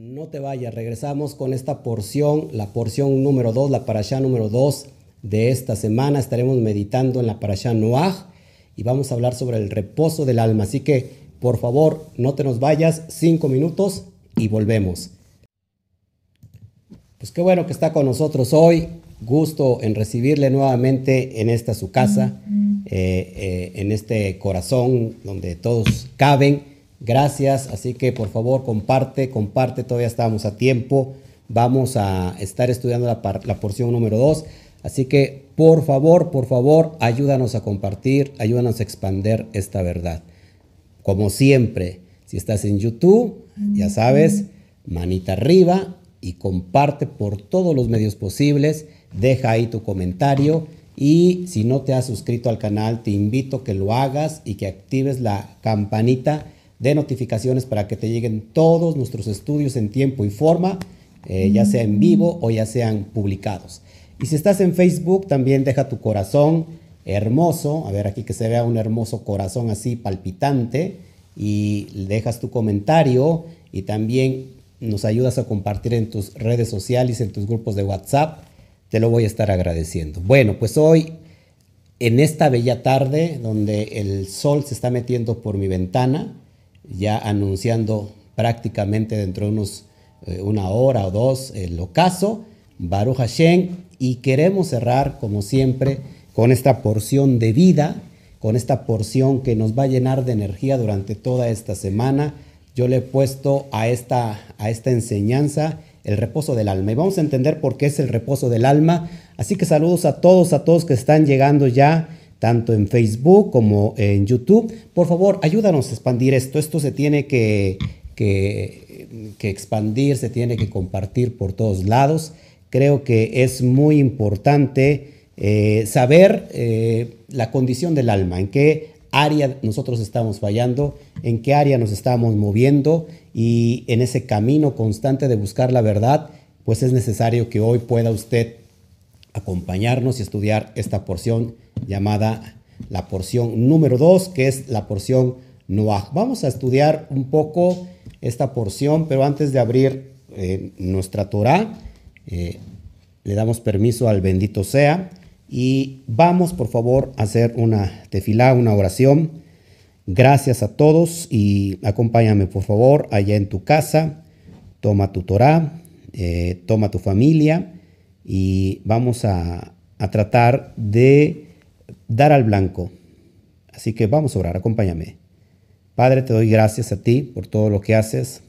No te vayas, regresamos con esta porción, la porción número 2, la parasha número 2 de esta semana. Estaremos meditando en la parasha Noah y vamos a hablar sobre el reposo del alma. Así que, por favor, no te nos vayas, cinco minutos y volvemos. Pues qué bueno que está con nosotros hoy. Gusto en recibirle nuevamente en esta su casa, eh, eh, en este corazón donde todos caben. Gracias, así que por favor comparte, comparte, todavía estamos a tiempo. Vamos a estar estudiando la, la porción número 2. Así que por favor, por favor, ayúdanos a compartir, ayúdanos a expander esta verdad. Como siempre, si estás en YouTube, ya sabes, manita arriba y comparte por todos los medios posibles. Deja ahí tu comentario y si no te has suscrito al canal, te invito a que lo hagas y que actives la campanita de notificaciones para que te lleguen todos nuestros estudios en tiempo y forma, eh, ya sea en vivo o ya sean publicados. Y si estás en Facebook, también deja tu corazón hermoso, a ver aquí que se vea un hermoso corazón así palpitante, y dejas tu comentario y también nos ayudas a compartir en tus redes sociales, en tus grupos de WhatsApp, te lo voy a estar agradeciendo. Bueno, pues hoy, en esta bella tarde, donde el sol se está metiendo por mi ventana, ya anunciando prácticamente dentro de unos, eh, una hora o dos el ocaso, Baruch Hashem, y queremos cerrar, como siempre, con esta porción de vida, con esta porción que nos va a llenar de energía durante toda esta semana. Yo le he puesto a esta, a esta enseñanza el reposo del alma. Y vamos a entender por qué es el reposo del alma. Así que saludos a todos, a todos que están llegando ya, tanto en Facebook como en YouTube. Por favor, ayúdanos a expandir esto. Esto se tiene que, que, expandir, se tiene que compartir por todos lados creo que es muy importante eh, saber eh, la condición del alma, en qué área nosotros estamos fallando, en qué área nos estamos moviendo y en ese camino constante de buscar la verdad, pues es necesario que hoy pueda usted acompañarnos y estudiar esta porción llamada la porción número 2, que es la porción Noah. Vamos a estudiar un poco esta porción, pero antes de abrir eh, nuestra Torah, eh, le damos permiso al bendito sea y vamos por favor a hacer una tefilá, una oración. Gracias a todos y acompáñame por favor allá en tu casa. Toma tu Torah, eh, toma tu familia y vamos a, a tratar de dar al blanco. Así que vamos a orar, acompáñame. Padre, te doy gracias a ti por todo lo que haces.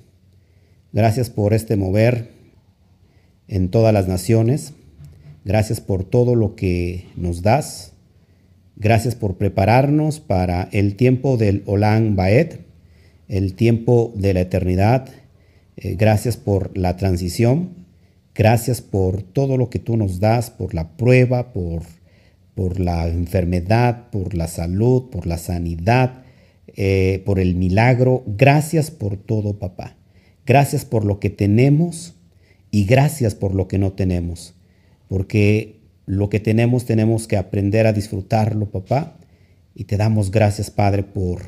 Gracias por este mover en todas las naciones. Gracias por todo lo que nos das. Gracias por prepararnos para el tiempo del Olam Baed, el tiempo de la eternidad. Eh, gracias por la transición. Gracias por todo lo que tú nos das, por la prueba, por, por la enfermedad, por la salud, por la sanidad, eh, por el milagro. Gracias por todo, papá. Gracias por lo que tenemos y gracias por lo que no tenemos, porque lo que tenemos tenemos que aprender a disfrutarlo, papá, y te damos gracias, Padre, por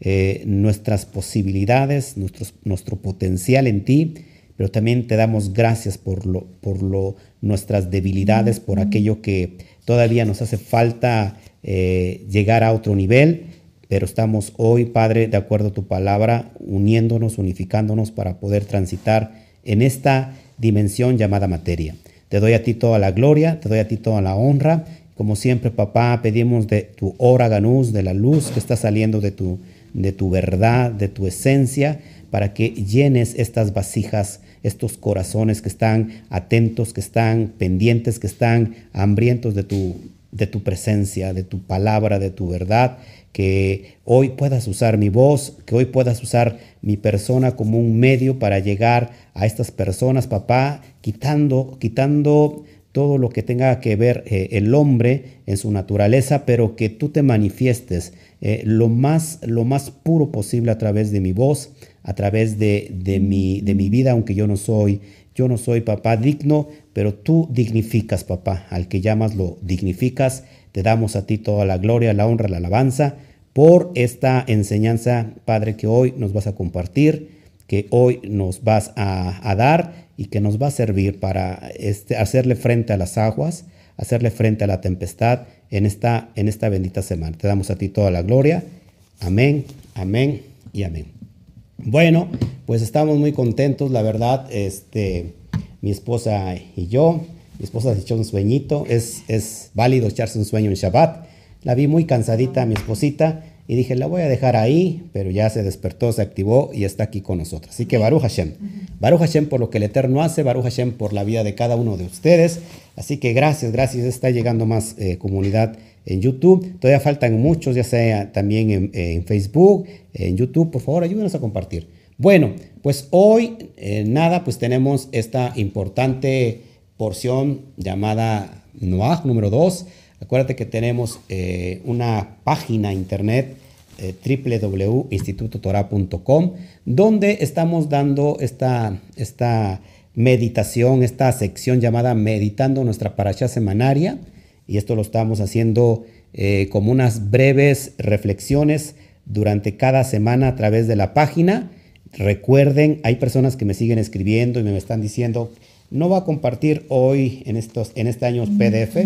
eh, nuestras posibilidades, nuestro potencial en ti, pero también te damos gracias por, lo, por lo, nuestras debilidades, por aquello que todavía nos hace falta eh, llegar a otro nivel, pero estamos hoy, Padre, de acuerdo a tu palabra, uniéndonos, unificándonos para poder transitar en esta dimensión llamada materia. Te doy a ti toda la gloria, te doy a ti toda la honra. Como siempre, papá, pedimos de tu hora ganús, de la luz que está saliendo de tu, de tu verdad, de tu esencia, para que llenes estas vasijas, estos corazones que están atentos, que están pendientes, que están hambrientos de tu, de tu presencia, de tu palabra, de tu verdad, que hoy puedas usar mi voz, que hoy puedas usar mi persona como un medio para llegar a estas personas, papá, quitando, quitando todo lo que tenga que ver eh, el hombre en su naturaleza, pero que tú te manifiestes eh, lo, más, lo más puro posible a través de mi voz, a través de, de, mi, de mi vida, aunque yo no soy, yo no soy papá digno, pero tú dignificas, papá, al que llamas lo dignificas. Te damos a ti toda la gloria, la honra, la alabanza por esta enseñanza, Padre, que hoy nos vas a compartir. que hoy nos vas a, dar y que nos va a servir para este, hacerle frente a las aguas, hacerle frente a la tempestad en esta, en esta bendita semana. Te damos a ti toda la gloria. Amén, amén y amén. Bueno, pues estamos muy contentos, la verdad, este, mi esposa y yo. Mi esposa se echó un sueñito, es, es válido echarse un sueño en Shabbat. La vi muy cansadita, mi esposita, y dije, la voy a dejar ahí, pero ya se despertó, se activó y está aquí con nosotros. Así que Baruch Hashem. Baruch Hashem por lo que el Eterno hace, Baruch Hashem por la vida de cada uno de ustedes. Así que gracias, gracias. Está llegando más eh, comunidad en YouTube. Todavía faltan muchos, ya sea también en, Facebook, en YouTube. Por favor, ayúdenos a compartir. Bueno, pues hoy, eh, nada, pues tenemos esta importante porción llamada Noah número 2 Acuérdate que tenemos eh, una página internet eh, www.institutotorah.com donde estamos dando esta, esta meditación, esta sección llamada Meditando nuestra paracha semanaria. Y esto lo estamos haciendo eh, como unas breves reflexiones durante cada semana a través de la página. Recuerden, hay personas que me siguen escribiendo y me están diciendo, no va a compartir hoy en, estos, en este año PDF.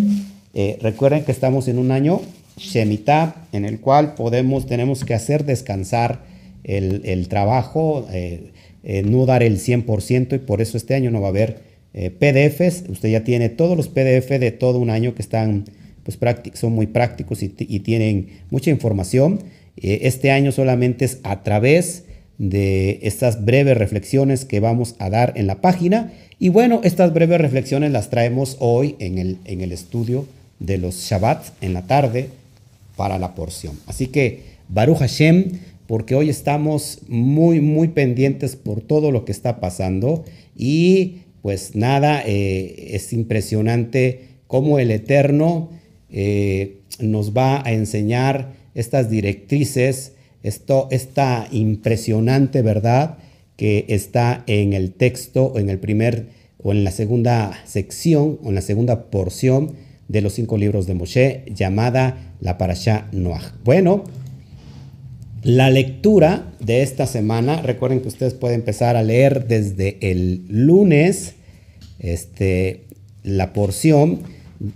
Eh, recuerden que estamos en un año Shemitah, en el cual podemos, tenemos que hacer descansar el, trabajo, eh, eh, no dar el 100% y por eso este año no va a haber PDFs. Usted ya tiene todos los PDF de todo un año que están, pues, son muy prácticos y, tienen mucha información. este año solamente es a través de estas breves reflexiones que vamos a dar en la página. Y bueno, estas breves reflexiones las traemos hoy en el, en el estudio de los Shabbats en la tarde para la porción. Así que Baruch Hashem, porque hoy estamos muy, muy pendientes por todo lo que está pasando y pues nada, eh, es impresionante cómo el Eterno eh, nos va a enseñar estas directrices, esto, esta impresionante verdad que está en el texto, en el primer o en la segunda sección o en la segunda porción de los cinco libros de Moshe, llamada la Parashá Noah. Bueno, la lectura de esta semana, recuerden que ustedes pueden empezar a leer desde el lunes este, la porción.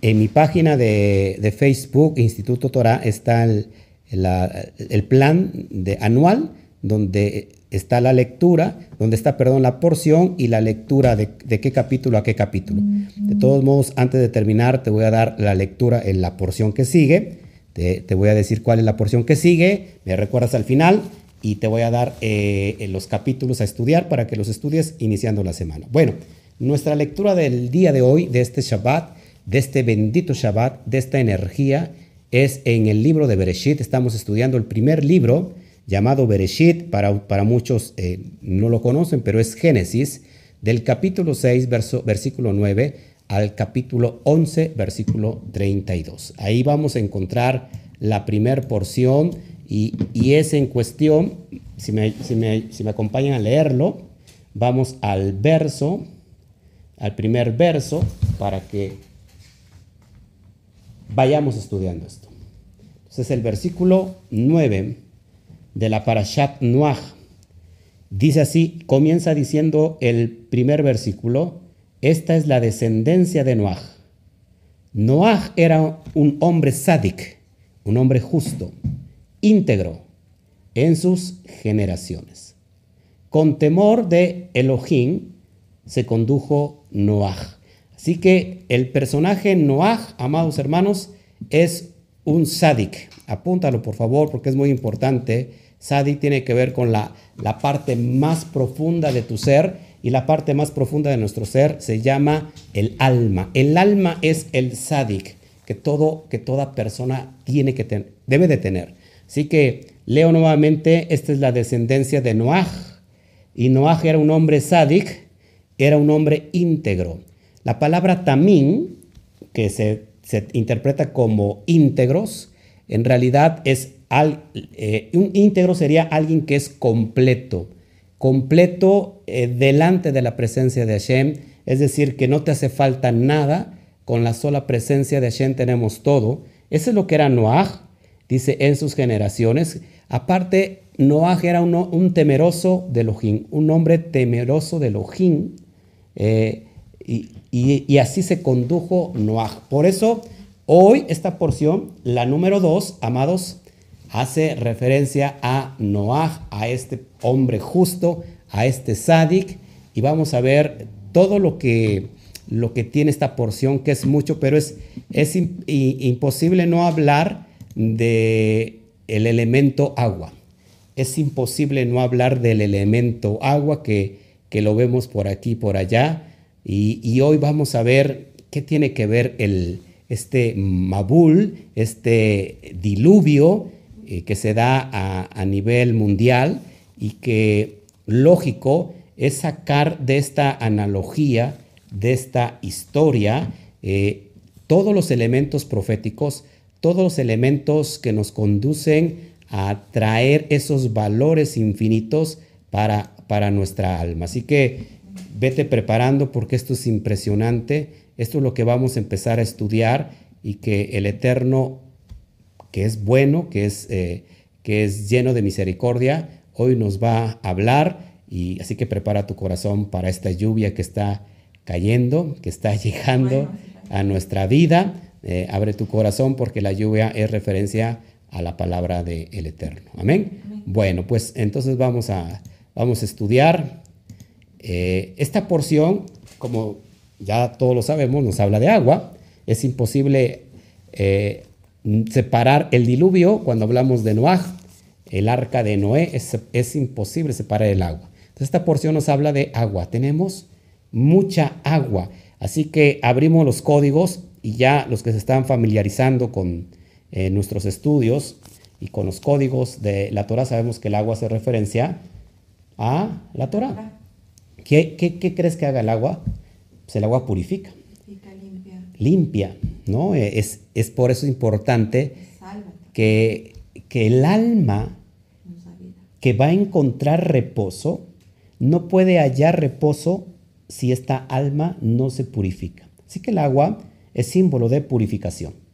En mi página de, Facebook, Instituto Torah, está el, el plan de, anual donde está la lectura, donde está, perdón, la porción y la lectura de, qué capítulo a qué capítulo. De todos modos, antes de terminar, te voy a dar la lectura en la porción que sigue. Te, voy a decir cuál es la porción que sigue, me recuerdas al final y te voy a dar eh, los capítulos a estudiar para que los estudies iniciando la semana. Bueno, nuestra lectura del día de hoy, de este Shabbat, de este bendito Shabbat, de esta energía, es en el libro de Bereshit. Estamos estudiando el primer libro llamado Bereshit, para, para muchos eh, no lo conocen, pero es Génesis, del capítulo 6, verso, versículo 9 al capítulo 11, versículo 32. Ahí vamos a encontrar la primera porción y, es en cuestión, si me, si, me, si me acompañan a leerlo, vamos al verso, al primer verso, para que vayamos estudiando esto. Entonces el versículo 9 de la Parashat Noach. Dice así, comienza diciendo el primer versículo, esta es la descendencia de Noach. Noach era un hombre sádic, un hombre justo, íntegro en sus generaciones. Con temor de Elohim se condujo Noach. Así que el personaje Noach, amados hermanos, es un sádic. Apúntalo por favor porque es muy importante Sadi tiene que ver con la, la parte más profunda de tu ser y la parte más profunda de nuestro ser se llama el alma. El alma es el sadik que, todo, que toda persona tiene que debe de tener. Así que leo nuevamente, esta es la descendencia de Noaj. Y Noaj era un hombre sádic, era un hombre íntegro. La palabra tamín, que se, se interpreta como íntegros, en realidad es eh, un íntegro sería alguien que es completo, completo eh, delante de la presencia de Hashem, es decir, que no te hace falta nada, con la sola presencia de Hashem tenemos todo. Eso es lo que era Noah, dice en sus generaciones. Aparte, Noah era un, temeroso de Elohim, un hombre temeroso de Elohim, eh, y, así se condujo Noah. Por eso, hoy esta porción, la número dos, amados, hace referencia a Noah, a este hombre justo, a este sádic, y vamos a ver todo lo que, lo que tiene esta porción, que es mucho, pero es, es imposible no hablar de el elemento agua es imposible no hablar del elemento agua que, lo vemos por aquí por allá. Y, hoy vamos a ver qué tiene que ver el, este Mabul, este diluvio eh, que se da a, nivel mundial y que lógico es sacar de esta analogía, de esta historia, eh, todos los elementos proféticos, todos los elementos que nos conducen a traer esos valores infinitos para, para nuestra alma. Así que vete preparando porque esto es impresionante, esto es lo que vamos a empezar a estudiar y que el Eterno, que es bueno, que es, eh, que es lleno de misericordia, hoy nos va a hablar y así que prepara tu corazón para esta lluvia que está cayendo, que está llegando a nuestra vida. Eh, abre tu corazón porque la lluvia es referencia a la palabra del Eterno. ¿Amén? Bueno, pues entonces vamos a, vamos a estudiar. Eh, esta porción, como ya todos lo sabemos, nos habla de agua. Es imposible eh, separar el diluvio cuando hablamos de Noah, el arca de Noé, es, es imposible separar el agua. Entonces esta porción nos habla de agua. Tenemos mucha agua. Así que abrimos los códigos y ya los que se están familiarizando con, en nuestros estudios y con los códigos de la Torah sabemos que el agua hace referencia a la Torah. ¿Qué, crees que haga el agua? Pues el agua purifica. Limpia. ¿no? Es, es por eso importante que, que el alma que va a encontrar reposo no puede hallar reposo si esta alma no se purifica. Así que el agua es símbolo de purificación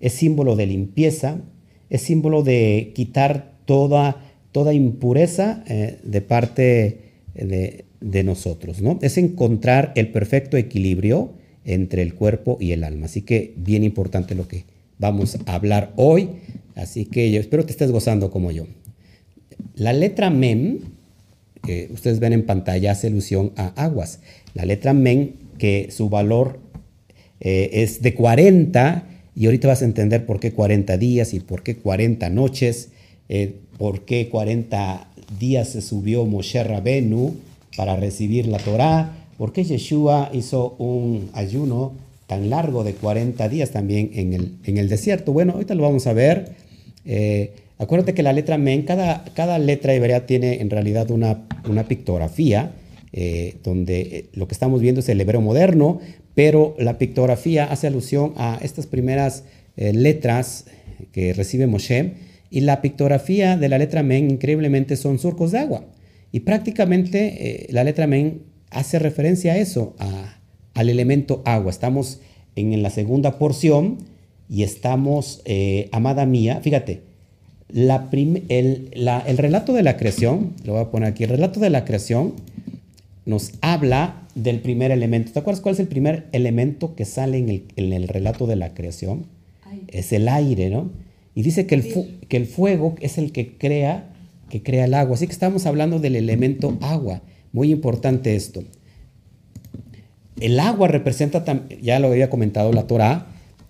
es símbolo de limpieza, es símbolo de quitar toda, toda impureza eh, de parte de, nosotros, ¿no? Es encontrar el perfecto equilibrio entre el cuerpo y el alma. Así que bien importante lo que vamos a hablar hoy. Así que yo espero que estés gozando como yo. La letra MEM, que ustedes ven en pantalla, hace alusión a aguas. La letra MEM, que su valor eh, es de 40 y ahorita vas a entender por qué 40 días y por qué 40 noches, eh, por qué 40 días se subió Moshe Rabenu para recibir la Torá, por qué Yeshua hizo un ayuno tan largo de 40 días también en el, desierto. Bueno, ahorita lo vamos a ver. Eh, acuérdate que la letra Men, cada, letra hebrea tiene en realidad una, pictografía, eh, donde lo que estamos viendo es el hebreo moderno, pero la pictografía hace alusión a estas primeras eh, letras que recibe Moshe, y la pictografía de la letra Men increíblemente son surcos de agua. Y prácticamente eh, la letra Men hace referencia a eso, al elemento agua. Estamos en, la segunda porción y estamos, eh, amada mía, fíjate, la el, el relato de la creación, lo voy a poner aquí, el relato de la creación nos habla del primer elemento. ¿Te acuerdas cuál es el primer elemento que sale en el, relato de la creación? Es el aire, ¿no? Y dice que el, que el fuego es el que crea, que crea el agua. Así que estamos hablando del elemento agua. Muy importante esto. El agua representa, ya lo había comentado la Torah,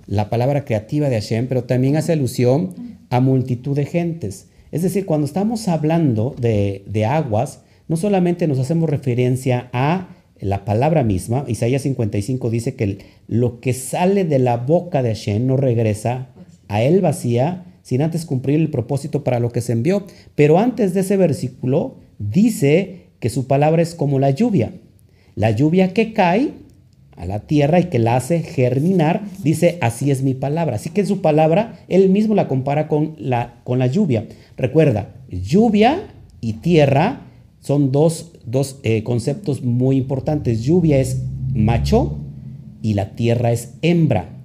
la palabra creativa de Hashem, pero también hace alusión a multitud de gentes. Es decir, cuando estamos hablando de, de aguas, no solamente nos hacemos referencia a la palabra misma, Isaías 55 dice que lo que sale de la boca de Hashem no regresa a él vacía, sin antes cumplir el propósito para lo que se envió. Pero antes de ese versículo dice que su palabra es como la lluvia. La lluvia que cae a la tierra y que la hace germinar, dice, así es mi palabra. Así que su palabra, él mismo la compara con la, con la lluvia. Recuerda, lluvia y tierra son dos, eh, conceptos muy importantes. Lluvia es macho y la tierra es hembra.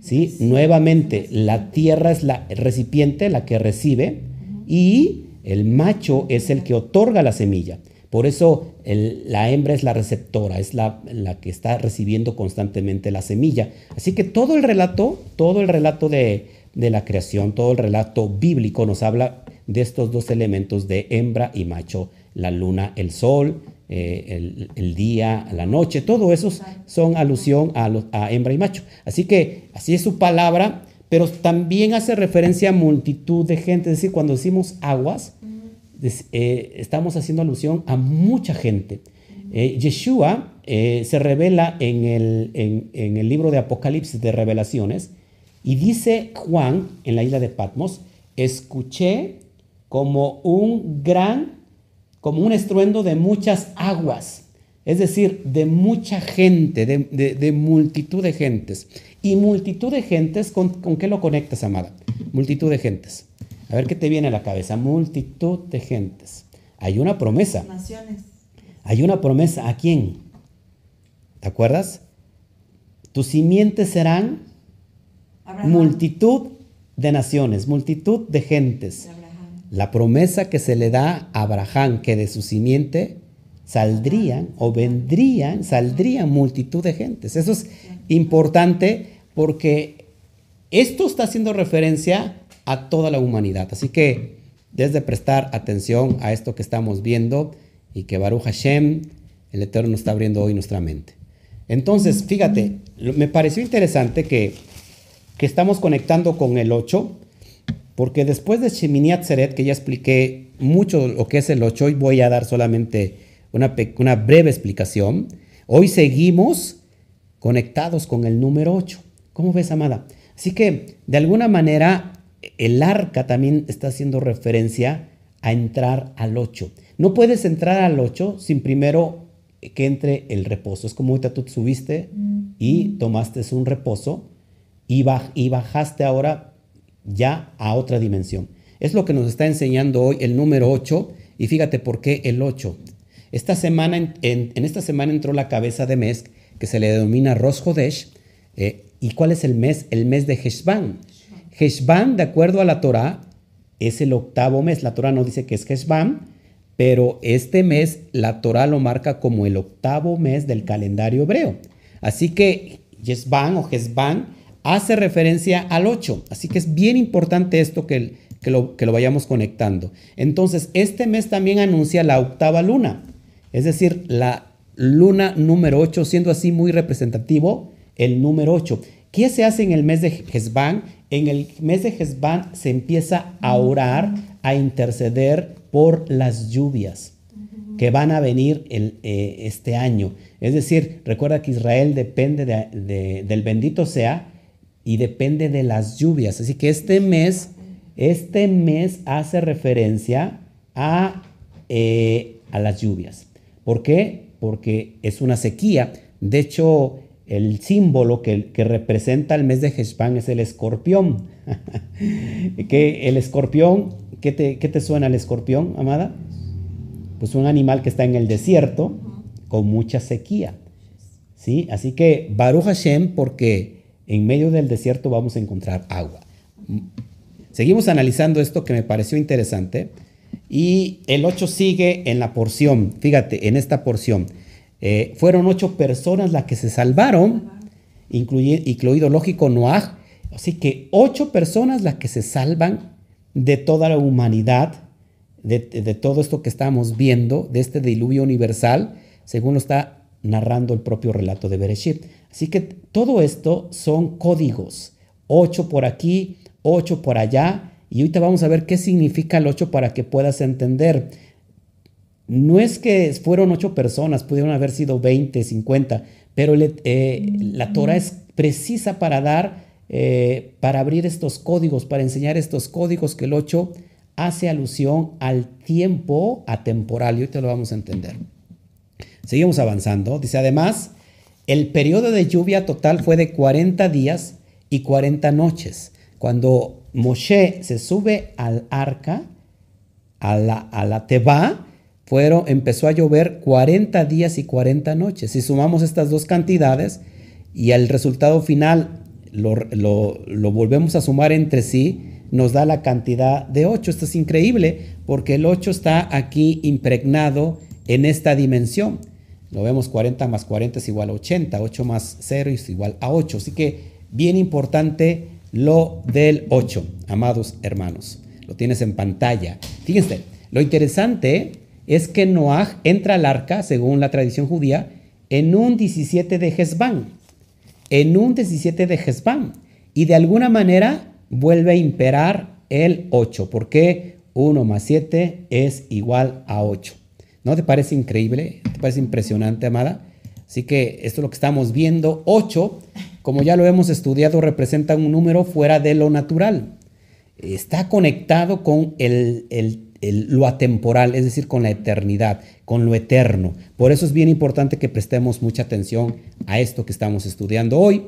¿sí? Nuevamente, la tierra es la recipiente, la que recibe, y El macho es el que otorga la semilla. Por eso la hembra es la receptora, es la, la, que está recibiendo constantemente la semilla. Así que todo el relato, todo el relato de, de la creación, todo el relato bíblico nos habla de estos dos elementos de hembra y macho, la luna, el sol, eh, el, día, la noche, todo eso son alusión a, a, hembra y macho. Así que así es su palabra, pero también hace referencia a multitud de gente, es decir, cuando decimos aguas, eh, estamos haciendo alusión a mucha gente. Eh, Yeshua se revela en el, en el libro de Apocalipsis de Revelaciones y dice Juan en la isla de Patmos, escuché como un gran, como un estruendo de muchas aguas, es decir, de mucha gente, de, multitud de gentes. Y multitud de gentes, ¿con, ¿con, qué lo conectas, amada? Multitud de gentes. A ver qué te viene a la cabeza. Multitud de gentes. Hay una promesa. Naciones. Hay una promesa. ¿A quién? ¿Te acuerdas? Tus simientes serán multitud de naciones, multitud de gentes la promesa que se le da a Abraham, que de su simiente saldrían o vendrían, saldrían multitud de gentes. Eso es importante porque esto está haciendo referencia a toda la humanidad. Así que desde prestar atención a esto que estamos viendo y que Baruch Hashem, el Eterno, está abriendo hoy nuestra mente. Entonces, fíjate, me pareció interesante que, que estamos conectando con el 8 porque después de Shemini Atzeret, que ya expliqué mucho lo que es el 8, hoy voy a dar solamente una, una breve explicación. Hoy seguimos conectados con el número 8. ¿Cómo ves, amada? Así que, de alguna manera, el arca también está haciendo referencia a entrar al 8. No puedes entrar al 8 sin primero que entre el reposo. Es como ahorita tú subiste y tomaste un reposo y, y bajaste ahora ya a otra dimensión. Es lo que nos está enseñando hoy el número 8 y fíjate por qué el 8. Esta semana, en, esta semana entró la cabeza de mes que se le denomina Rosh Hodesh. Eh, ¿Y cuál es el mes? El mes de Heshvan. Heshvan, de acuerdo a la Torah, es el octavo mes. La Torah no dice que es Heshvan, pero este mes la Torah lo marca como el octavo mes del calendario hebreo. Así que Heshvan o Heshvan hace referencia al 8. Así que es bien importante esto que, lo, que lo vayamos conectando. Entonces, este mes también anuncia la octava luna, es decir, la luna número 8, siendo así muy representativo el número 8. ¿Qué se hace en el mes de Hezbán? En el mes de Hezbán se empieza a orar, a interceder por las lluvias que van a venir el, eh, este año. Es decir, recuerda que Israel depende del bendito sea y depende de las lluvias. Así que este mes, este mes hace referencia a, eh, a las lluvias. ¿Por qué? Porque es una sequía. De hecho, el símbolo que, representa el mes de Heshvan es el escorpión. que el escorpión, ¿qué te, ¿qué te suena el escorpión, amada? Pues un animal que está en el desierto con mucha sequía. ¿Sí? Así que Baruch Hashem, porque en medio del desierto vamos a encontrar agua. Seguimos analizando esto que me pareció interesante. Y el 8 sigue en la porción. Fíjate, en esta porción. Eh, fueron ocho personas las que se salvaron, incluido, lógico Noah. Así que ocho personas las que se salvan de toda la humanidad, de, de todo esto que estamos viendo, de este diluvio universal, según lo está narrando el propio relato de Bereshit. Así que todo esto son códigos. Ocho por aquí, ocho por allá. Y ahorita vamos a ver qué significa el ocho para que puedas entender. No es que fueron ocho personas, pudieron haber sido 20, 50, pero eh, la Torah es precisa para dar, eh, para abrir estos códigos, para enseñar estos códigos que el ocho hace alusión al tiempo atemporal. Y ahorita lo vamos a entender. Seguimos avanzando. Dice, además, el periodo de lluvia total fue de 40 días y 40 noches. Cuando Moshe se sube al arca, a la, a la Teba, fueron, empezó a llover 40 días y 40 noches. Si sumamos estas dos cantidades y el resultado final lo, volvemos a sumar entre sí, nos da la cantidad de 8. Esto es increíble porque el 8 está aquí impregnado en esta dimensión. Lo vemos 40 más 40 es igual a 80, 8 más 0 es igual a 8. Así que bien importante lo del 8, amados hermanos. Lo tienes en pantalla. Fíjense, lo interesante es que Noah entra al arca, según la tradición judía, en un 17 de Hezbán. En un 17 de Hezbán. Y de alguna manera vuelve a imperar el 8, porque 1 más 7 es igual a 8. ¿No te parece increíble? ¿Te parece impresionante, amada? Así que esto es lo que estamos viendo. 8, como ya lo hemos estudiado, representa un número fuera de lo natural. Está conectado con el, lo atemporal, es decir, con la eternidad, con lo eterno. Por eso es bien importante que prestemos mucha atención a esto que estamos estudiando hoy.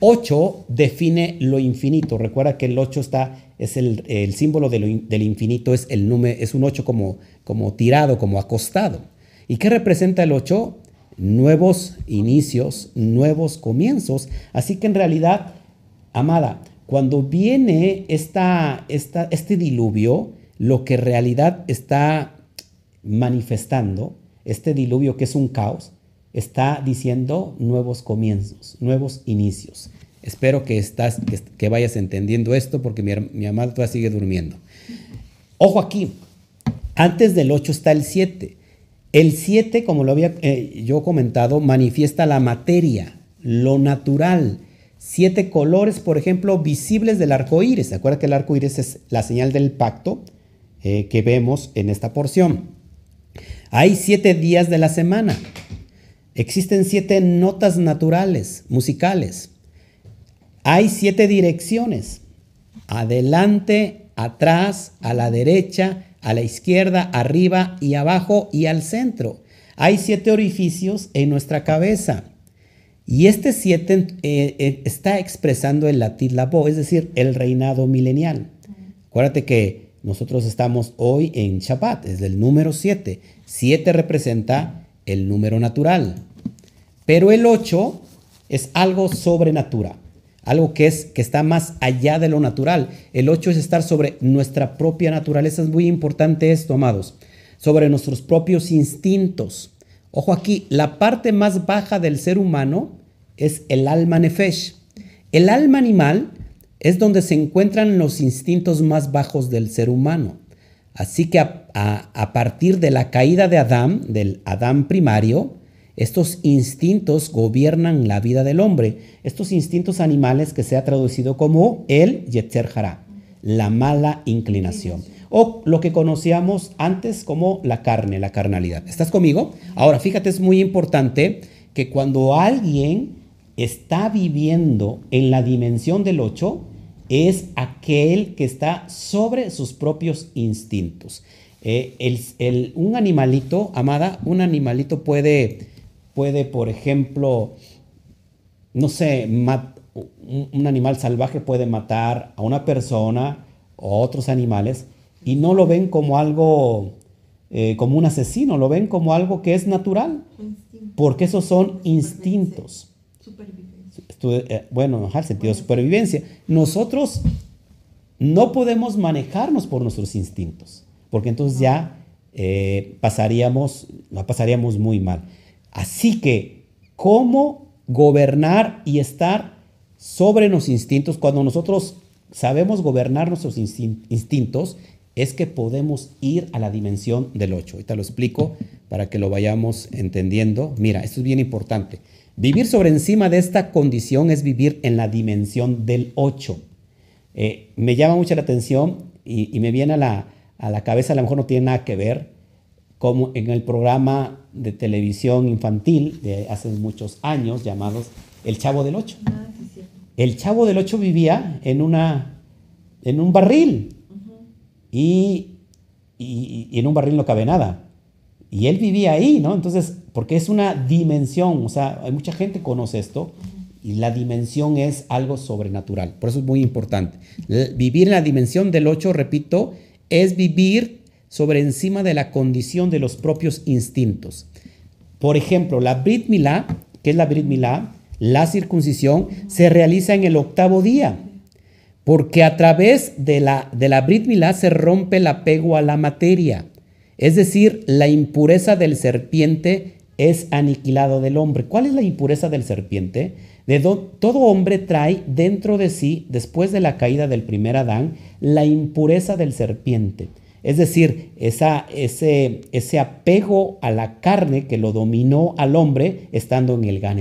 8 define lo infinito. Recuerda que el 8 está, es el, símbolo del infinito, es, el número, es un 8 como, como tirado, como acostado. ¿Y qué representa el 8? Nuevos inicios, nuevos comienzos. Así que en realidad, amada, cuando viene esta, esta, este diluvio, lo que en realidad está manifestando, este diluvio que es un caos, está diciendo nuevos comienzos, nuevos inicios. Espero que, estás, que, vayas entendiendo esto porque mi, mi amada todavía sigue durmiendo. Ojo aquí, antes del 8 está el 7. El 7, como lo había eh, yo comentado, manifiesta la materia, lo natural. Siete colores, por ejemplo, visibles del arco iris. ¿Se acuerda que el arco iris es la señal del pacto eh, que vemos en esta porción? Hay siete días de la semana. Existen siete notas naturales, musicales. Hay siete direcciones. Adelante, atrás, a la derecha, a la izquierda, arriba y abajo y al centro. Hay siete orificios en nuestra cabeza. Y este siete eh, eh, está expresando el latín labo, es decir, el reinado milenial. Acuérdate que nosotros estamos hoy en Shabbat, es el número siete. Siete representa el número natural. Pero el 8 es algo sobrenatural, algo que, es, que está más allá de lo natural. El 8 es estar sobre nuestra propia naturaleza. Es muy importante esto, amados. Sobre nuestros propios instintos. Ojo aquí, la parte más baja del ser humano es el alma nefesh. El alma animal es donde se encuentran los instintos más bajos del ser humano. Así que a, partir de la caída de Adán, del Adán primario, estos instintos gobiernan la vida del hombre. Estos instintos animales que se ha traducido como el Yetzer Hara, la mala inclinación. O lo que conocíamos antes como la carne, la carnalidad. ¿Estás conmigo? Ahora, fíjate, es muy importante que cuando alguien está viviendo en la dimensión del 8, es aquel que está sobre sus propios instintos. Eh, un animalito, amada, un animalito puede puede, por ejemplo, no sé, un animal salvaje puede matar a una persona o otros animales y no lo ven como algo, eh, como un asesino, lo ven como algo que es natural, porque esos son instintos. Eh, bueno, el sentido de supervivencia. Nosotros no podemos manejarnos por nuestros instintos, porque entonces ya eh, pasaríamos, pasaríamos muy mal. Así que, ¿cómo gobernar y estar sobre los instintos? Cuando nosotros sabemos gobernar nuestros instintos, es que podemos ir a la dimensión del 8. Ahorita lo explico para que lo vayamos entendiendo. Mira, esto es bien importante. Vivir sobre encima de esta condición es vivir en la dimensión del 8. Eh, me llama mucho la atención y, me viene a la, a la cabeza, a lo mejor no tiene nada que ver, como en el programa de televisión infantil de hace muchos años llamados El Chavo del Ocho. Ah, el Chavo del Ocho vivía en, una, en un barril y, y, en un barril no cabe nada. Y él vivía ahí, ¿no? Entonces, porque es una dimensión, o sea, hay mucha gente conoce esto y la dimensión es algo sobrenatural. Por eso es muy importante. Vivir en la dimensión del ocho, repito, es vivir sobre encima de la condición de los propios instintos. Por ejemplo, la Brit Milá, que es la Brit Milá, la circuncisión, se realiza en el octavo día. porque a través de la, de la Brit Milá se rompe el apego a la materia. Es decir, la impureza del serpiente es aniquilado del hombre. ¿Cuál es la impureza del serpiente? De todo hombre trae dentro de sí, después de la caída del primer Adán, la impureza del serpiente. Es decir, ese, ese apego a la carne que lo dominó al hombre estando en el Gan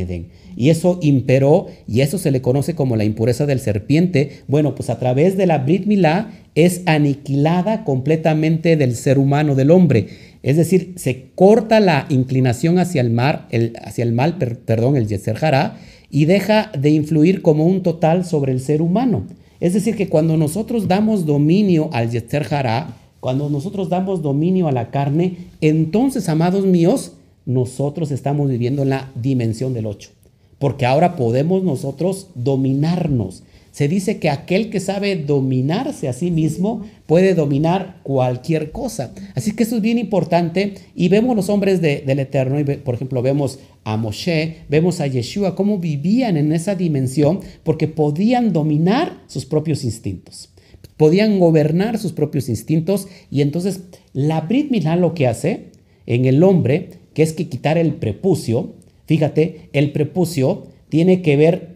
Y eso imperó, y eso se le conoce como la impureza del serpiente. Bueno, pues a través de la Brit Milá es aniquilada completamente del ser humano, del hombre. Es decir, se corta la inclinación hacia el, mar, el, hacia el mal, perdón, el Yeser Hará, y deja de influir como un total sobre el ser humano. Es decir, que cuando nosotros damos dominio al Yeser Hará, cuando nosotros damos dominio a la carne, entonces, amados míos, nosotros estamos viviendo en la dimensión del 8. Porque ahora podemos nosotros dominarnos. Se dice que aquel que sabe dominarse a sí mismo puede dominar cualquier cosa. Así que esto es bien importante. Y vemos los hombres del Eterno, y por ejemplo vemos a Moshe, vemos a Yeshua, cómo vivían en esa dimensión porque podían dominar sus propios instintos. Podían gobernar sus propios instintos. Y entonces la Brit Milá lo que hace en el hombre, que es que quitar el prepucio, fíjate, el prepucio tiene que ver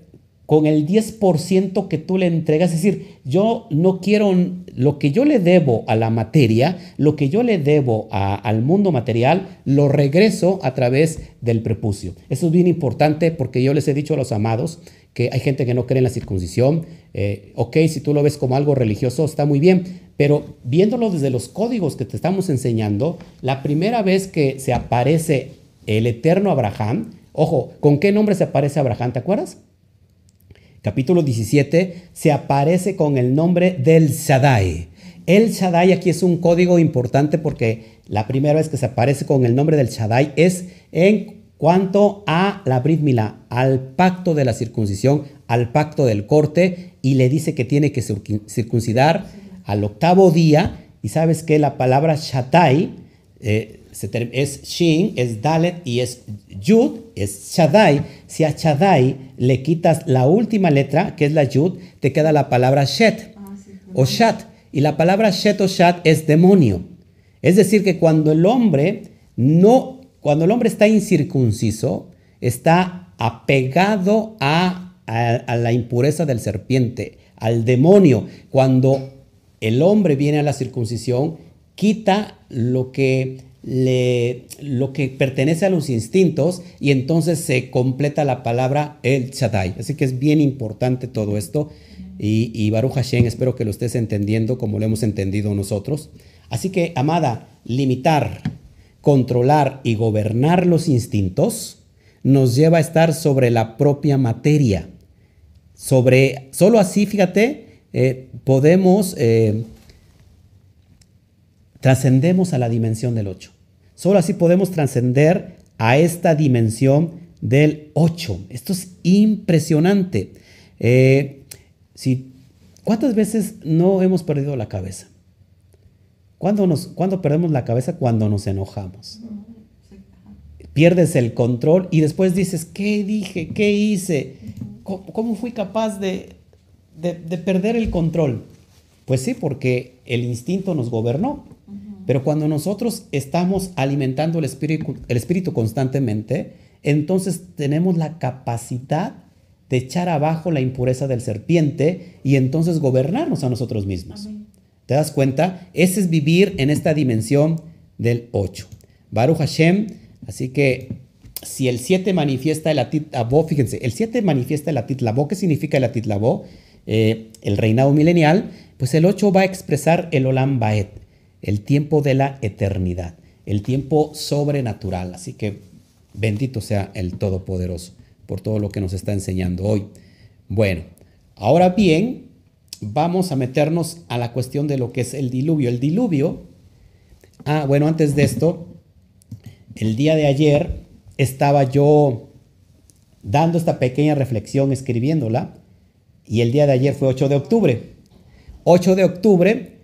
con el 10% que tú le entregas, es decir, yo no quiero lo que yo le debo a la materia, lo que yo le debo al mundo material, lo regreso a través del prepucio. Eso es bien importante porque yo les he dicho a los amados que hay gente que no cree en la circuncisión. Eh, ok, si tú lo ves como algo religioso, está muy bien, pero viéndolo desde los códigos que te estamos enseñando, la primera vez que se aparece el eterno Abraham, ojo, ¿con qué nombre se aparece Abraham? ¿Te acuerdas? Capítulo 17 se aparece con el nombre del Shaddai. El Shaddai aquí es un código importante porque la primera vez que se aparece con el nombre del Shaddai es en cuanto a la Brit Milá, al pacto de la circuncisión, al pacto del corte, y le dice que tiene que circuncidar al octavo día. Y sabes que la palabra Shatai eh, es Shin, es Dalet y es Yud, es Shaddai. Si a Shaddai le quitas la última letra, que es la Yud, te queda la palabra Shet ah, o Shat. Y la palabra Shet o Shat es demonio. Es decir, que cuando el hombre no cuando el hombre está incircunciso, está apegado a, la impureza del serpiente, al demonio. Cuando el hombre viene a la circuncisión, quita lo que, lo que pertenece a los instintos y entonces se completa la palabra el Shaddai. Así que es bien importante todo esto. Y, y Baruch Hashem, espero que lo estés entendiendo como lo hemos entendido nosotros. Así que, amada, limitar controlar y gobernar los instintos nos lleva a estar sobre la propia materia. Sobre, solo así, fíjate, eh, podemos, eh, trascendemos a la dimensión del 8. Solo así podemos trascender a esta dimensión del 8. Esto es impresionante. Eh, ¿Cuántas veces no hemos perdido la cabeza? ¿Cuándo, nos, perdemos la cabeza? Cuando nos enojamos. Pierdes el control y después dices, ¿qué dije? ¿Qué hice? ¿Cómo, fui capaz de, perder el control? Pues sí, porque el instinto nos gobernó. Pero cuando nosotros estamos alimentando el espíritu, el espíritu constantemente, entonces tenemos la capacidad de echar abajo la impureza del serpiente y entonces gobernarnos a nosotros mismos. ¿Te das cuenta? Ese es vivir en esta dimensión del 8. Baruch Hashem, así que si el 7 manifiesta el Atit fíjense, el 7 manifiesta el Atit ¿qué significa el Atit eh, el reinado milenial, pues el 8 va a expresar el Olam Baet, el tiempo de la eternidad, el tiempo sobrenatural. Así que bendito sea el Todopoderoso por todo lo que nos está enseñando hoy. Bueno, ahora bien, vamos a meternos a la cuestión de lo que es el diluvio. El diluvio, ah, bueno, antes de esto, el día de ayer estaba yo dando esta pequeña reflexión, escribiéndola, y el día de ayer fue 8 de octubre. 8 de octubre,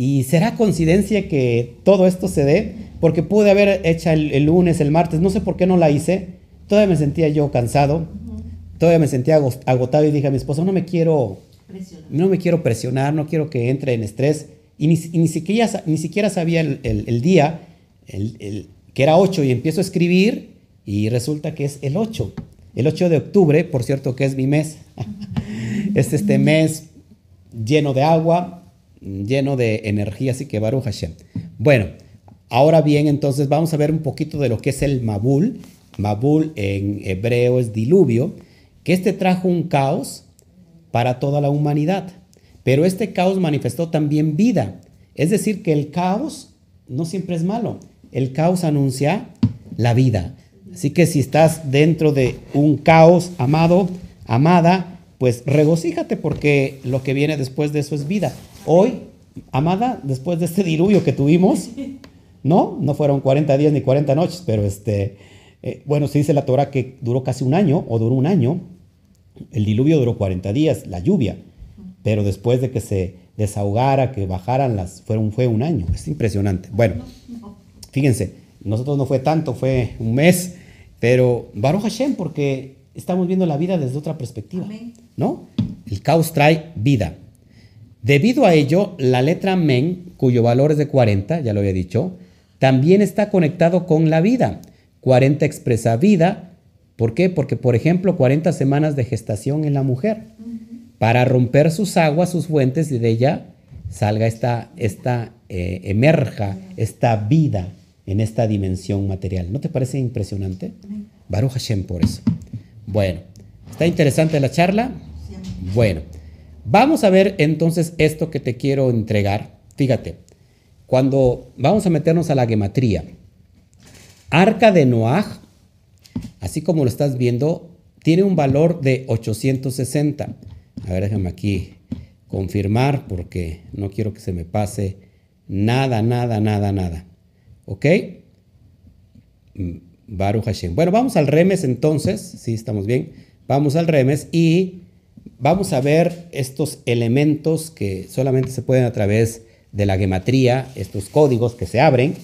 y será coincidencia que todo esto se dé, porque pude haber hecho el, el lunes, el martes, no sé por qué no la hice, todavía me sentía yo cansado, todavía me sentía agotado y dije a mi esposa, no me quiero no me quiero presionar, no quiero que entre en estrés. Y ni, ni siquiera, ni siquiera sabía el, el, día, el, que era 8, y empiezo a escribir y resulta que es el 8. El 8 de octubre, por cierto, que es mi mes. es este mes lleno de agua, lleno de energía, así que Baruch Hashem. Bueno, ahora bien, entonces vamos a ver un poquito de lo que es el Mabul. Mabul en hebreo es diluvio, que este trajo un caos para toda la humanidad. Pero este caos manifestó también vida. Es decir, que el caos no siempre es malo. El caos anuncia la vida. Así que si estás dentro de un caos, amado, amada, pues regocíjate porque lo que viene después de eso es vida. Hoy, amada, después de este diluvio que tuvimos, ¿no? No fueron 40 días ni 40 noches, pero este, eh, bueno, se dice la Torah que duró casi un año o duró un año. El diluvio duró 40 días, la lluvia, pero después de que se desahogara, que bajaran las, fueron, fue un año. Es impresionante. Bueno, fíjense, nosotros no fue tanto, fue un mes, pero Baruch Hashem, porque estamos viendo la vida desde otra perspectiva, ¿no? El caos trae vida. Debido a ello, la letra men, cuyo valor es de 40, ya lo había dicho, también está conectado con la vida. 40 expresa vida. ¿Por qué? Porque, por ejemplo, 40 semanas de gestación en la mujer. Para romper sus aguas, sus fuentes, y de ella salga esta, esta eh, emerja, esta vida en esta dimensión material. ¿No te parece impresionante? Baruch Hashem por eso. Bueno, ¿está interesante la charla? Bueno, vamos a ver entonces esto que te quiero entregar. Fíjate, cuando vamos a meternos a la gematría, Arca de Noah, así como lo estás viendo, tiene un valor de 860. A ver, déjame aquí confirmar porque no quiero que se me pase nada, nada, nada, nada. ¿Ok? Mm, Baruch Hashem. Bueno, vamos al remes entonces. Sí, estamos bien. Vamos al remes y vamos a ver estos elementos que solamente se pueden a través de la gematría, estos códigos que se abren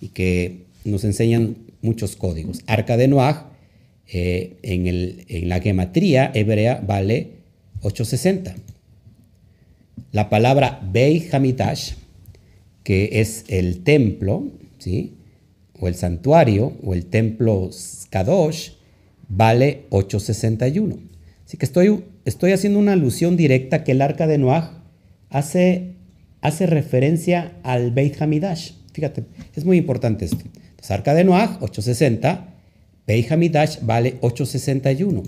y que nos enseñan muchos códigos. Arca de Noah, eh, en, la gematría hebrea vale 860. La palabra Bei Hamidash, que es el templo, ¿sí? o el santuario, o el templo Kadosh, vale 861. Así que estoy, estoy haciendo una alusión directa que el arca de Noah hace, hace referencia al Beit Hamidash. Fíjate, es muy importante esto. Arca de Noah, 860. Beit Hamidash vale 861.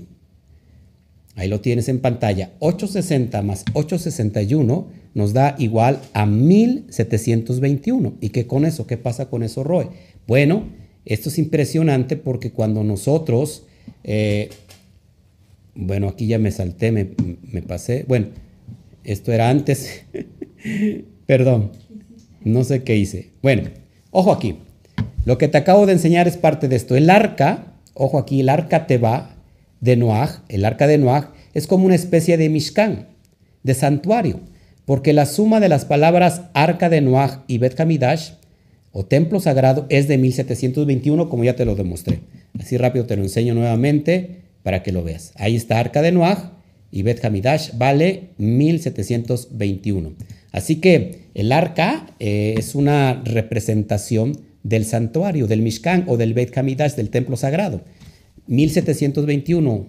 Ahí lo tienes en pantalla. 860 más 861 nos da igual a 1721. ¿Y qué con eso? ¿Qué pasa con eso, Roy? Bueno, esto es impresionante porque cuando nosotros, eh, bueno, aquí ya me salté, me, pasé. Bueno, esto era antes. Perdón, no sé qué hice. Bueno, ojo aquí. Lo que te acabo de enseñar es parte de esto. El arca, ojo aquí, el arca Teba de Noah, el arca de Noah, es como una especie de Mishkan, de santuario, porque la suma de las palabras arca de Noah y Bet Hamidash, o templo sagrado, es de 1721, como ya te lo demostré. Así rápido te lo enseño nuevamente para que lo veas. Ahí está arca de Noah y Bet Hamidash vale 1721. Así que el arca eh, es una representación del santuario, del Mishkan o del Beit Hamidash, del templo sagrado. 1721,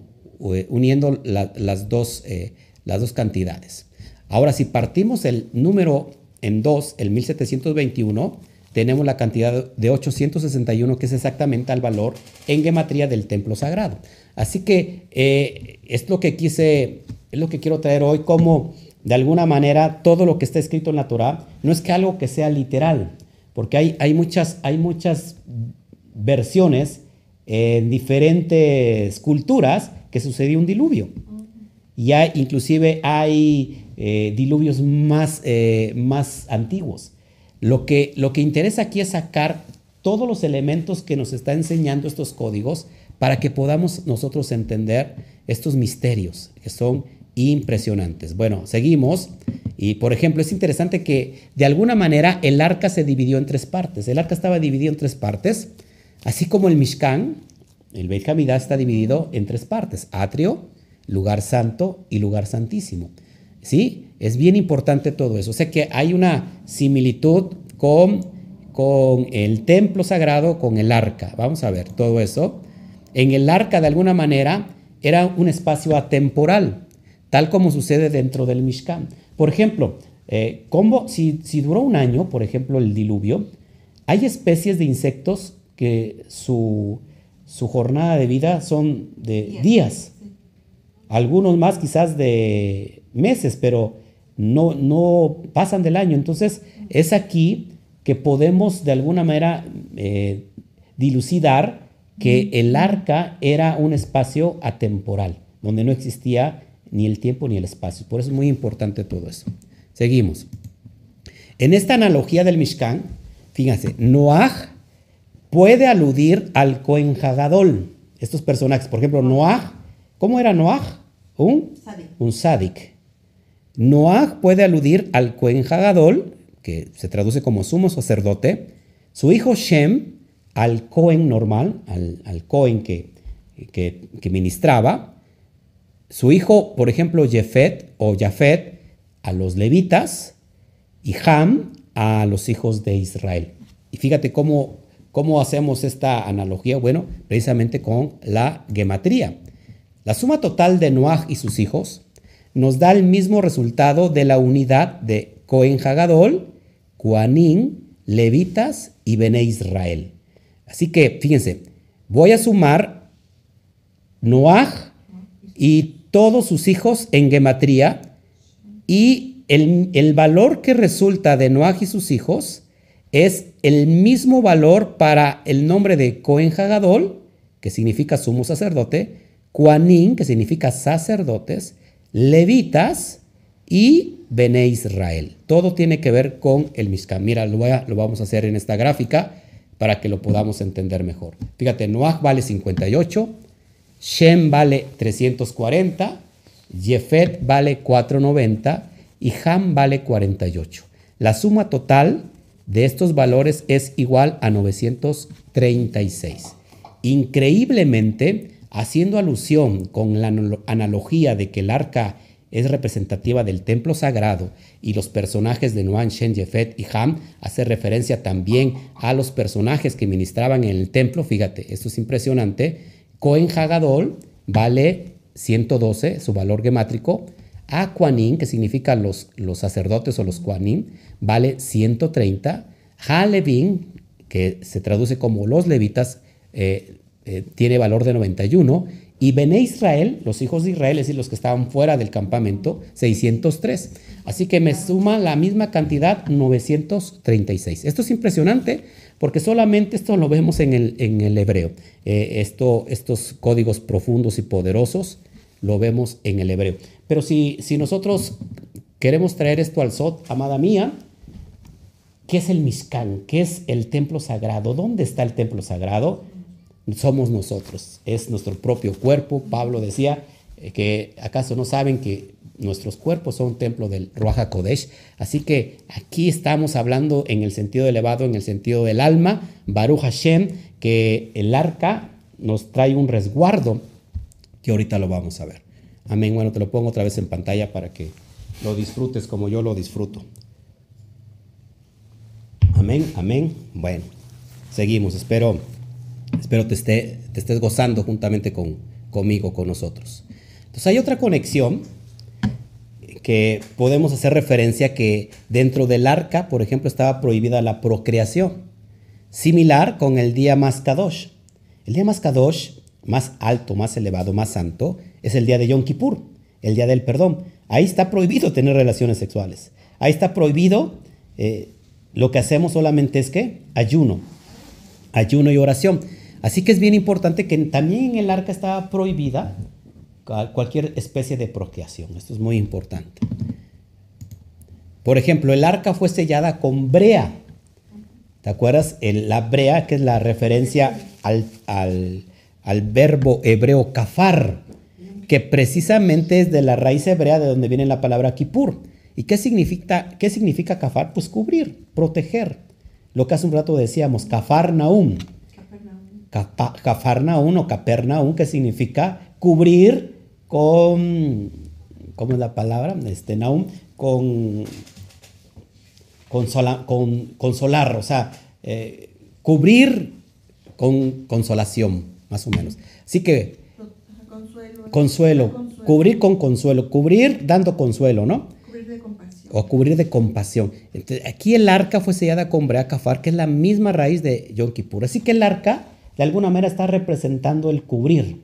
eh, uniendo las, dos, eh, las dos cantidades. Ahora, si partimos el número en dos, el 1721, tenemos la cantidad de 861, que es exactamente el valor en gematría del templo sagrado. Así que eh, es lo que quise, es lo que quiero traer hoy, como de alguna manera todo lo que está escrito en la Torah no es que algo que sea literal, porque hay, hay, muchas, hay muchas versiones en diferentes culturas que sucedió un diluvio. Y hay, inclusive hay eh, diluvios más, eh, más antiguos. Lo que, lo que interesa aquí es sacar todos los elementos que nos está enseñando estos códigos para que podamos nosotros entender estos misterios que son impresionantes. Bueno, seguimos. Y por ejemplo, es interesante que de alguna manera el arca se dividió en tres partes. El arca estaba dividido en tres partes, así como el Mishkan, el Beit está dividido en tres partes: atrio, lugar santo y lugar santísimo. ¿sí? Es bien importante todo eso. O sea que hay una similitud con, con el templo sagrado, con el arca. Vamos a ver todo eso. En el arca, de alguna manera, era un espacio atemporal, tal como sucede dentro del Mishkan. Por ejemplo, eh, si, si duró un año, por ejemplo, el diluvio, hay especies de insectos que su, su jornada de vida son de días, algunos más quizás de meses, pero no, no pasan del año. Entonces es aquí que podemos de alguna manera eh, dilucidar que el arca era un espacio atemporal, donde no existía ni el tiempo ni el espacio. Por eso es muy importante todo eso. Seguimos. En esta analogía del Mishkan, fíjense, Noah puede aludir al Cohen Hagadol. Estos personajes, por ejemplo, Noah, ¿cómo era Noah? Un sadik. Un puede aludir al Cohen Hagadol, que se traduce como sumo sacerdote, su hijo Shem al Cohen normal, al, Cohen que, ministraba, su hijo, por ejemplo, Jefet o Jafet a los levitas y Ham a los hijos de Israel. Y fíjate cómo ¿Cómo hacemos esta analogía? Bueno, precisamente con la gematría. La suma total de Noah y sus hijos nos da el mismo resultado de la unidad de Cohen Hagadol, Kuanin, Levitas y Bene Israel. Así que, fíjense, voy a sumar Noah y todos sus hijos en gematría y el, el valor que resulta de Noah y sus hijos es el mismo valor para el nombre de Cohen Hagadol, que significa sumo sacerdote, Kuanin, que significa sacerdotes, levitas y Bene Israel. Todo tiene que ver con el Mishkan. Mira, lo, lo, vamos a hacer en esta gráfica para que lo podamos entender mejor. Fíjate, Noah vale 58, Shem vale 340, Jefet vale 490 y Ham vale 48. La suma total de estos valores es igual a 936. Increíblemente, haciendo alusión con la analogía de que el arca es representativa del templo sagrado y los personajes de Noan, Shen, Jefet y Ham hace referencia también a los personajes que ministraban en el templo. Fíjate, esto es impresionante. Cohen Hagadol vale 112, su valor gemátrico. Aquanin, que significa los, los sacerdotes o los Quanin, vale 130. Halevin, que se traduce como los levitas, eh, eh, tiene valor de 91. Y Bene Israel, los hijos de Israel, es decir, los que estaban fuera del campamento, 603. Así que me suma la misma cantidad, 936. Esto es impresionante porque solamente esto lo vemos en el, en el hebreo. Eh, esto, estos códigos profundos y poderosos lo vemos en el hebreo. Pero si, si nosotros queremos traer esto al Sot, amada mía, ¿qué es el Mishkan? ¿Qué es el templo sagrado? ¿Dónde está el templo sagrado? Somos nosotros, es nuestro propio cuerpo. Pablo decía eh, que acaso no saben que nuestros cuerpos son templo del Ruach Kodesh. Así que aquí estamos hablando en el sentido elevado, en el sentido del alma, Baruch Hashem, que el arca nos trae un resguardo que ahorita lo vamos a ver. Amén. Bueno, te lo pongo otra vez en pantalla para que lo disfrutes como yo lo disfruto. Amén, amén. Bueno, seguimos. Espero, espero te, esté, te estés gozando juntamente con, conmigo, con nosotros. Entonces hay otra conexión que podemos hacer referencia que dentro del arca, por ejemplo, estaba prohibida la procreación, similar con el día Maskadosh. El día Maskadosh más alto, más elevado, más santo, es el día de Yom Kippur, el día del perdón. Ahí está prohibido tener relaciones sexuales. Ahí está prohibido, eh, lo que hacemos solamente es que ayuno, ayuno y oración. Así que es bien importante que también en el arca estaba prohibida cualquier especie de procreación. Esto es muy importante. Por ejemplo, el arca fue sellada con brea. ¿Te acuerdas? la brea, que es la referencia al al verbo hebreo kafar, que precisamente es de la raíz hebrea de donde viene la palabra kipur. ¿Y qué significa, qué significa kafar? Pues cubrir, proteger. Lo que hace un rato decíamos, kafar naum. Kafar naum o kaper naum, que significa cubrir con, ¿cómo es la palabra? Este, Naum, con, con consolar, o sea, eh, cubrir con consolación, más o menos. Así que, consuelo, consuelo, cubrir con consuelo, cubrir dando consuelo, ¿no? Cubrir de compasión. O cubrir de compasión. Entonces, aquí el arca fue sellada con Brea Kafar, que es la misma raíz de Yom Kippur. Así que el arca, de alguna manera, está representando el cubrir,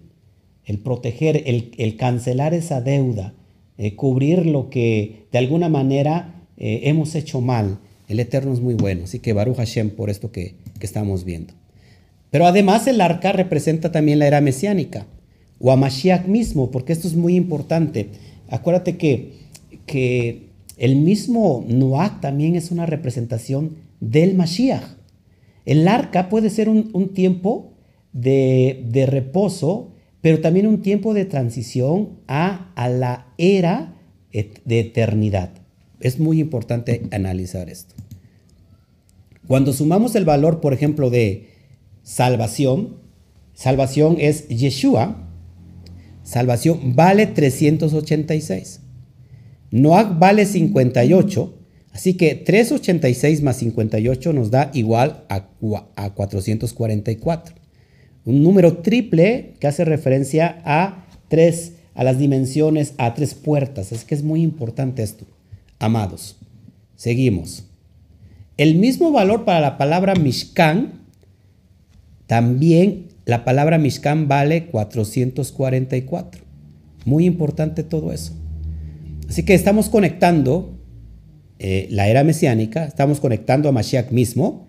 el proteger, el, cancelar esa deuda, eh, cubrir lo que de alguna manera eh, hemos hecho mal. El Eterno es muy bueno, así que Baruch Hashem por esto que, estamos viendo. Pero además el arca representa también la era mesiánica, o a Mashiach mismo, porque esto es muy importante. Acuérdate que, que el mismo Noah también es una representación del Mashiach. El arca puede ser un, tiempo de, reposo, pero también un tiempo de transición a, a la era de eternidad. Es muy importante analizar esto. Cuando sumamos el valor, por ejemplo, de salvación, salvación es Yeshua, salvación vale 386. Noach vale 58, así que 386 más 58 nos da igual a, a 444. Un número triple que hace referencia a tres, a las dimensiones, a tres puertas. Es que es muy importante esto. Amados, seguimos. El mismo valor para la palabra Mishkan, también la palabra Mishkan vale 444. Muy importante todo eso. Así que estamos conectando eh, la era mesiánica, estamos conectando a Mashiach mismo.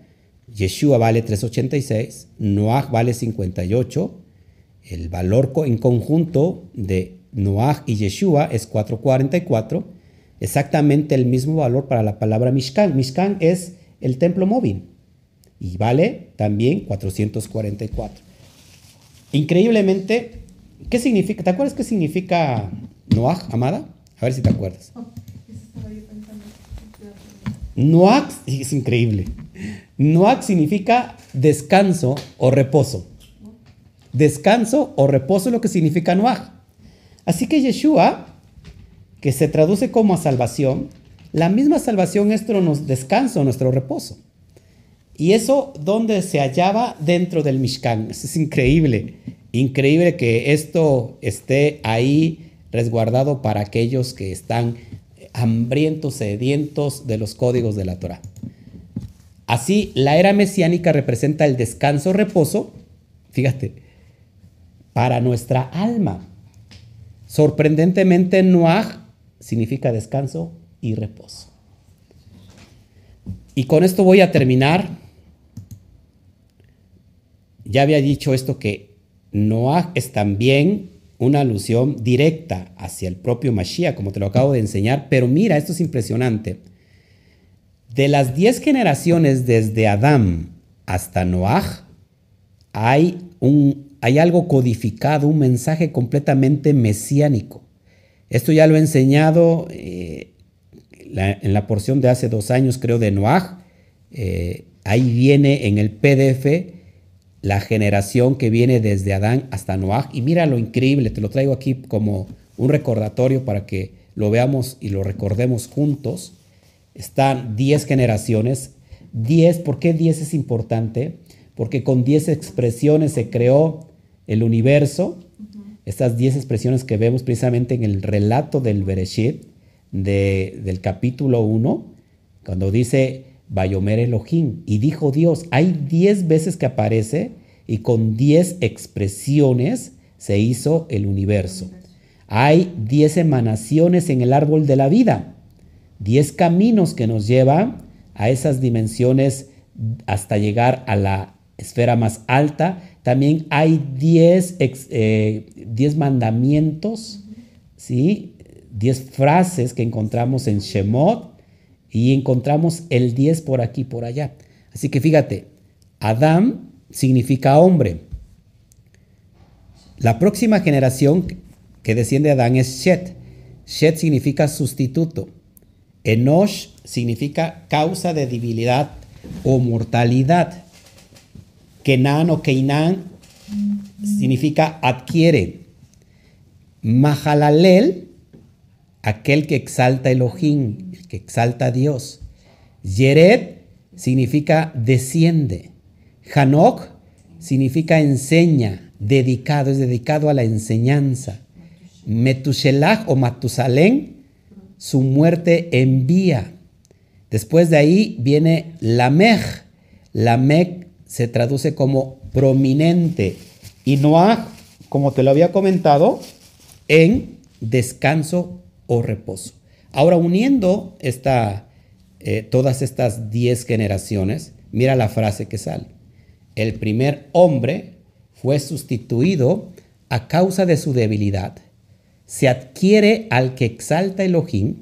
Yeshua vale 386, Noah vale 58, el valor en conjunto de Noah y Yeshua es 444 exactamente el mismo valor para la palabra Mishkan. Mishkan es el templo móvil y vale también 444. Increíblemente, ¿qué significa? ¿Te acuerdas qué significa Noah, amada? A ver si te acuerdas. Noach es increíble. Noach significa descanso o reposo. Descanso o reposo es lo que significa Noach. Así que Yeshua que se traduce como salvación, la misma salvación es nuestro descanso, nuestro reposo. Y eso donde se hallaba dentro del Mishkan. Es increíble, increíble que esto esté ahí resguardado para aquellos que están hambrientos, sedientos de los códigos de la Torah. Así, la era mesiánica representa el descanso, reposo, fíjate, para nuestra alma. Sorprendentemente, Noah significa descanso y reposo. Y con esto voy a terminar. Ya había dicho esto que Noah es también una alusión directa hacia el propio Mashiach, como te lo acabo de enseñar, pero mira, esto es impresionante. De las diez generaciones desde Adán hasta Noah, hay, un, hay algo codificado, un mensaje completamente mesiánico. Esto ya lo he enseñado eh, en la porción de hace dos años, creo, de Noah. Eh, ahí viene en el PDF la generación que viene desde Adán hasta Noah. Y mira lo increíble, te lo traigo aquí como un recordatorio para que lo veamos y lo recordemos juntos. Están 10 generaciones. 10, ¿por qué 10 es importante? Porque con 10 expresiones se creó el universo estas diez expresiones que vemos precisamente en el relato del Bereshit, del capítulo 1, cuando dice Bayomer Elohim, y dijo Dios, hay diez veces que aparece y con diez expresiones se hizo el universo. Hay diez emanaciones en el árbol de la vida, diez caminos que nos llevan a esas dimensiones hasta llegar a la esfera más alta también hay 10 eh, mandamientos, ¿sí? 10 frases que encontramos en Shemot y encontramos el 10 por aquí, por allá. Así que fíjate, Adam significa hombre. La próxima generación que desciende de Adán es Shet. Shet significa sustituto. Enosh significa causa de debilidad o mortalidad. Kenan o Keinan significa adquiere. Mahalalel aquel que exalta Elohim, el que exalta a Dios. Yered significa desciende. Hanok significa enseña, dedicado, es dedicado a la enseñanza. Metushelach o Matusalén, su muerte envía. Después de ahí viene Lamech. Lamech se traduce como prominente. Y Noah, como te lo había comentado, en descanso reposo. Ahora, uniendo esta, eh, todas estas diez generaciones, mira la frase que sale. El primer hombre fue sustituido a causa de su debilidad. Se adquiere al que exalta Elohim,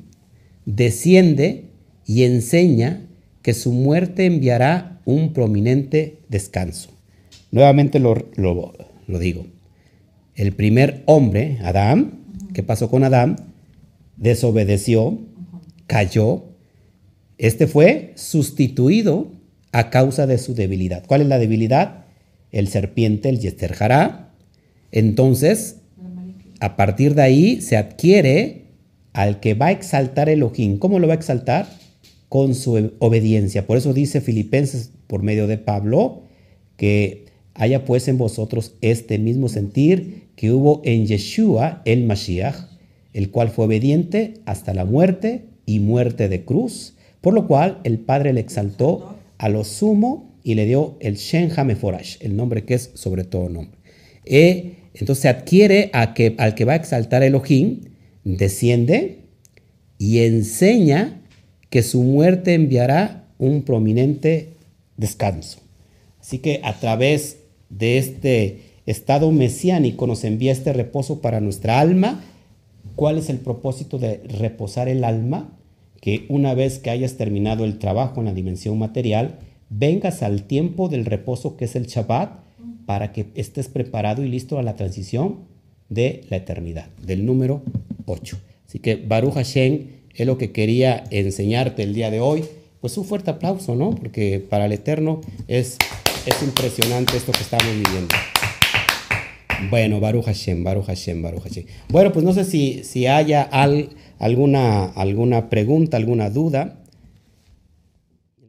desciende y enseña que su muerte enviará un prominente descanso. Nuevamente lo, lo digo. El primer hombre, Adán, ¿qué pasó con Adán? Desobedeció, cayó. Este fue sustituido a causa de su debilidad. ¿Cuál es la debilidad? El serpiente, el Yester Entonces, a partir de ahí se adquiere al que va a exaltar Elohim. ¿Cómo lo va a exaltar? Con su obediencia. Por eso dice Filipenses por medio de Pablo que haya pues en vosotros este mismo sentir que hubo en Yeshua el Mashiach, el cual fue obediente hasta la muerte y muerte de cruz, por lo cual el Padre le exaltó a lo sumo y le dio el Shen Hameforash, el nombre que es sobre todo nombre. E, entonces adquiere a que, al que va a exaltar Elohim, desciende y enseña que su muerte enviará un prominente descanso. Así que a través de este estado mesiánico nos envía este reposo para nuestra alma. ¿Cuál es el propósito de reposar el alma? Que una vez que hayas terminado el trabajo en la dimensión material, vengas al tiempo del reposo que es el Shabbat para que estés preparado y listo a la transición de la eternidad, del número 8. Así que Baruch Hashem es lo que quería enseñarte el día de hoy. Pues un fuerte aplauso, ¿no? Porque para el Eterno es, es impresionante esto que estamos viviendo. Bueno, Baruch Hashem, Baruch Hashem, Baruch Hashem. Bueno, pues no sé si, si haya alguna, alguna pregunta, alguna duda.